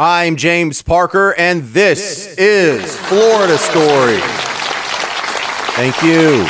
I'm James Parker, and this, is Florida Story. Thank you.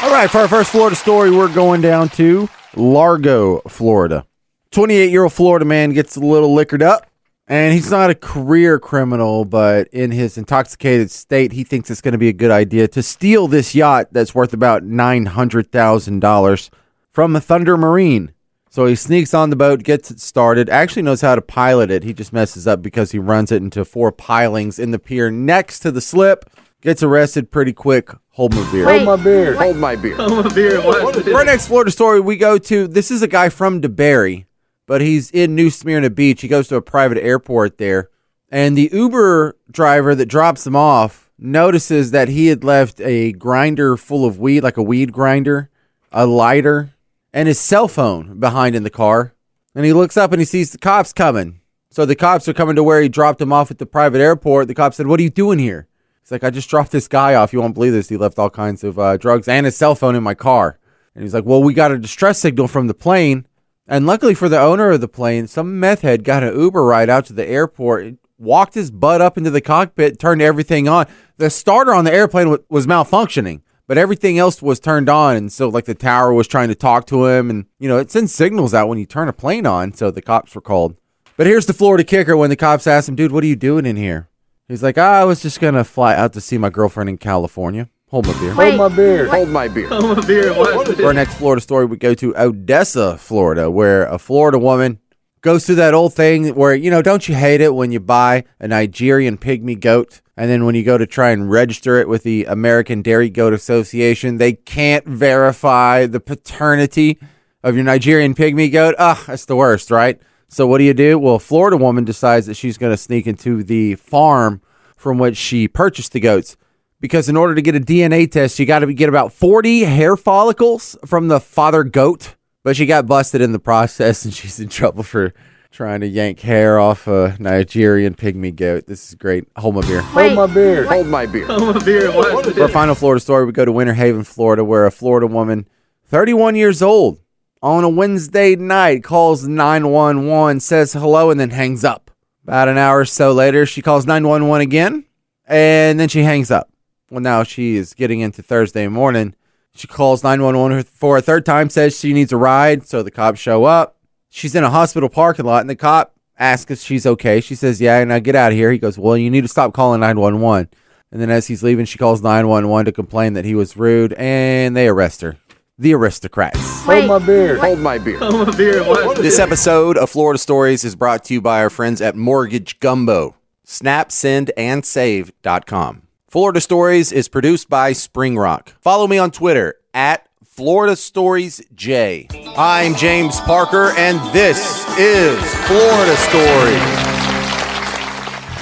All right, for our first Florida story, we're going down to Largo, Florida. 28 year old Florida man gets a little liquored up, and he's not a career criminal, but in his intoxicated state, he thinks it's going to be a good idea to steal this yacht that's worth about $900,000 from a Thunder Marine. So he sneaks on the boat, gets it started, actually knows how to pilot it. He just messes up because he runs it into four pilings in the pier next to the slip, gets arrested pretty quick. Hold my beer. Hold my beer. Hold my beer. Hold my beer. What? For our next Florida story, we go to this is a guy from DeBary, but he's in New Smyrna Beach. He goes to a private airport there, and the Uber driver that drops him off notices that he had left a grinder full of weed, like a weed grinder, a lighter, and his cell phone behind in the car. And he looks up and he sees the cops coming. So the cops are coming to where he dropped him off at the private airport. The cop said, What are you doing here? He's like, I just dropped this guy off. You won't believe this. He left all kinds of uh, drugs and his cell phone in my car. And he's like, Well, we got a distress signal from the plane. And luckily for the owner of the plane, some meth head got an Uber ride out to the airport, walked his butt up into the cockpit, turned everything on. The starter on the airplane was malfunctioning, but everything else was turned on. And so, like, the tower was trying to talk to him. And, you know, it sends signals out when you turn a plane on. So the cops were called. But here's the Florida kicker when the cops asked him, Dude, what are you doing in here? He's like, ah, I was just going to fly out to see my girlfriend in California. Hold my beer. Hold my beer. Hold my beer. Hold my beer. What? For our next Florida story, we go to Odessa, Florida, where a Florida woman goes through that old thing where, you know, don't you hate it when you buy a Nigerian pygmy goat and then when you go to try and register it with the American Dairy Goat Association, they can't verify the paternity of your Nigerian pygmy goat? Ah, that's the worst, right? So what do you do? Well, a Florida woman decides that she's going to sneak into the farm from which she purchased the goats because in order to get a DNA test, you got to get about 40 hair follicles from the father goat. But she got busted in the process and she's in trouble for trying to yank hair off a Nigerian pygmy goat. This is great. Hold my beer. Hold my beer. Hold my beer. Hold my beer. What? For our final Florida story, we go to Winter Haven, Florida, where a Florida woman, 31 years old, on a Wednesday night calls 911, says hello, and then hangs up. About an hour or so later, she calls 911 again, and then she hangs up. Well, now she is getting into Thursday morning. She calls 911 for a third time, says she needs a ride, so the cops show up. She's in a hospital parking lot, and the cop asks if she's okay. She says, Yeah, now get out of here. He goes, Well, you need to stop calling 911. And then as he's leaving, she calls 911 to complain that he was rude, and they arrest her. The aristocrats. Hold my beer. Hold my beer. Hold my beer. What? This episode of Florida Stories is brought to you by our friends at Mortgage Gumbo. Snap, send, and save.com. Florida Stories is produced by Spring Rock. Follow me on Twitter at Florida Stories J. I'm James Parker, and this is Florida Story.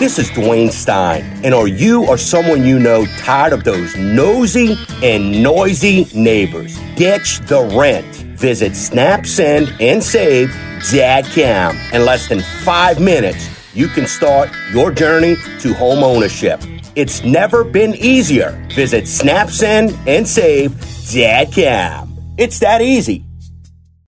This is Dwayne Stein. And are you or someone you know tired of those nosy and noisy neighbors? Ditch the rent. Visit SnapSendAndSave.com. In less than five minutes, you can start your journey to home ownership. It's never been easier. Visit SnapSendAndSave.com. It's that easy.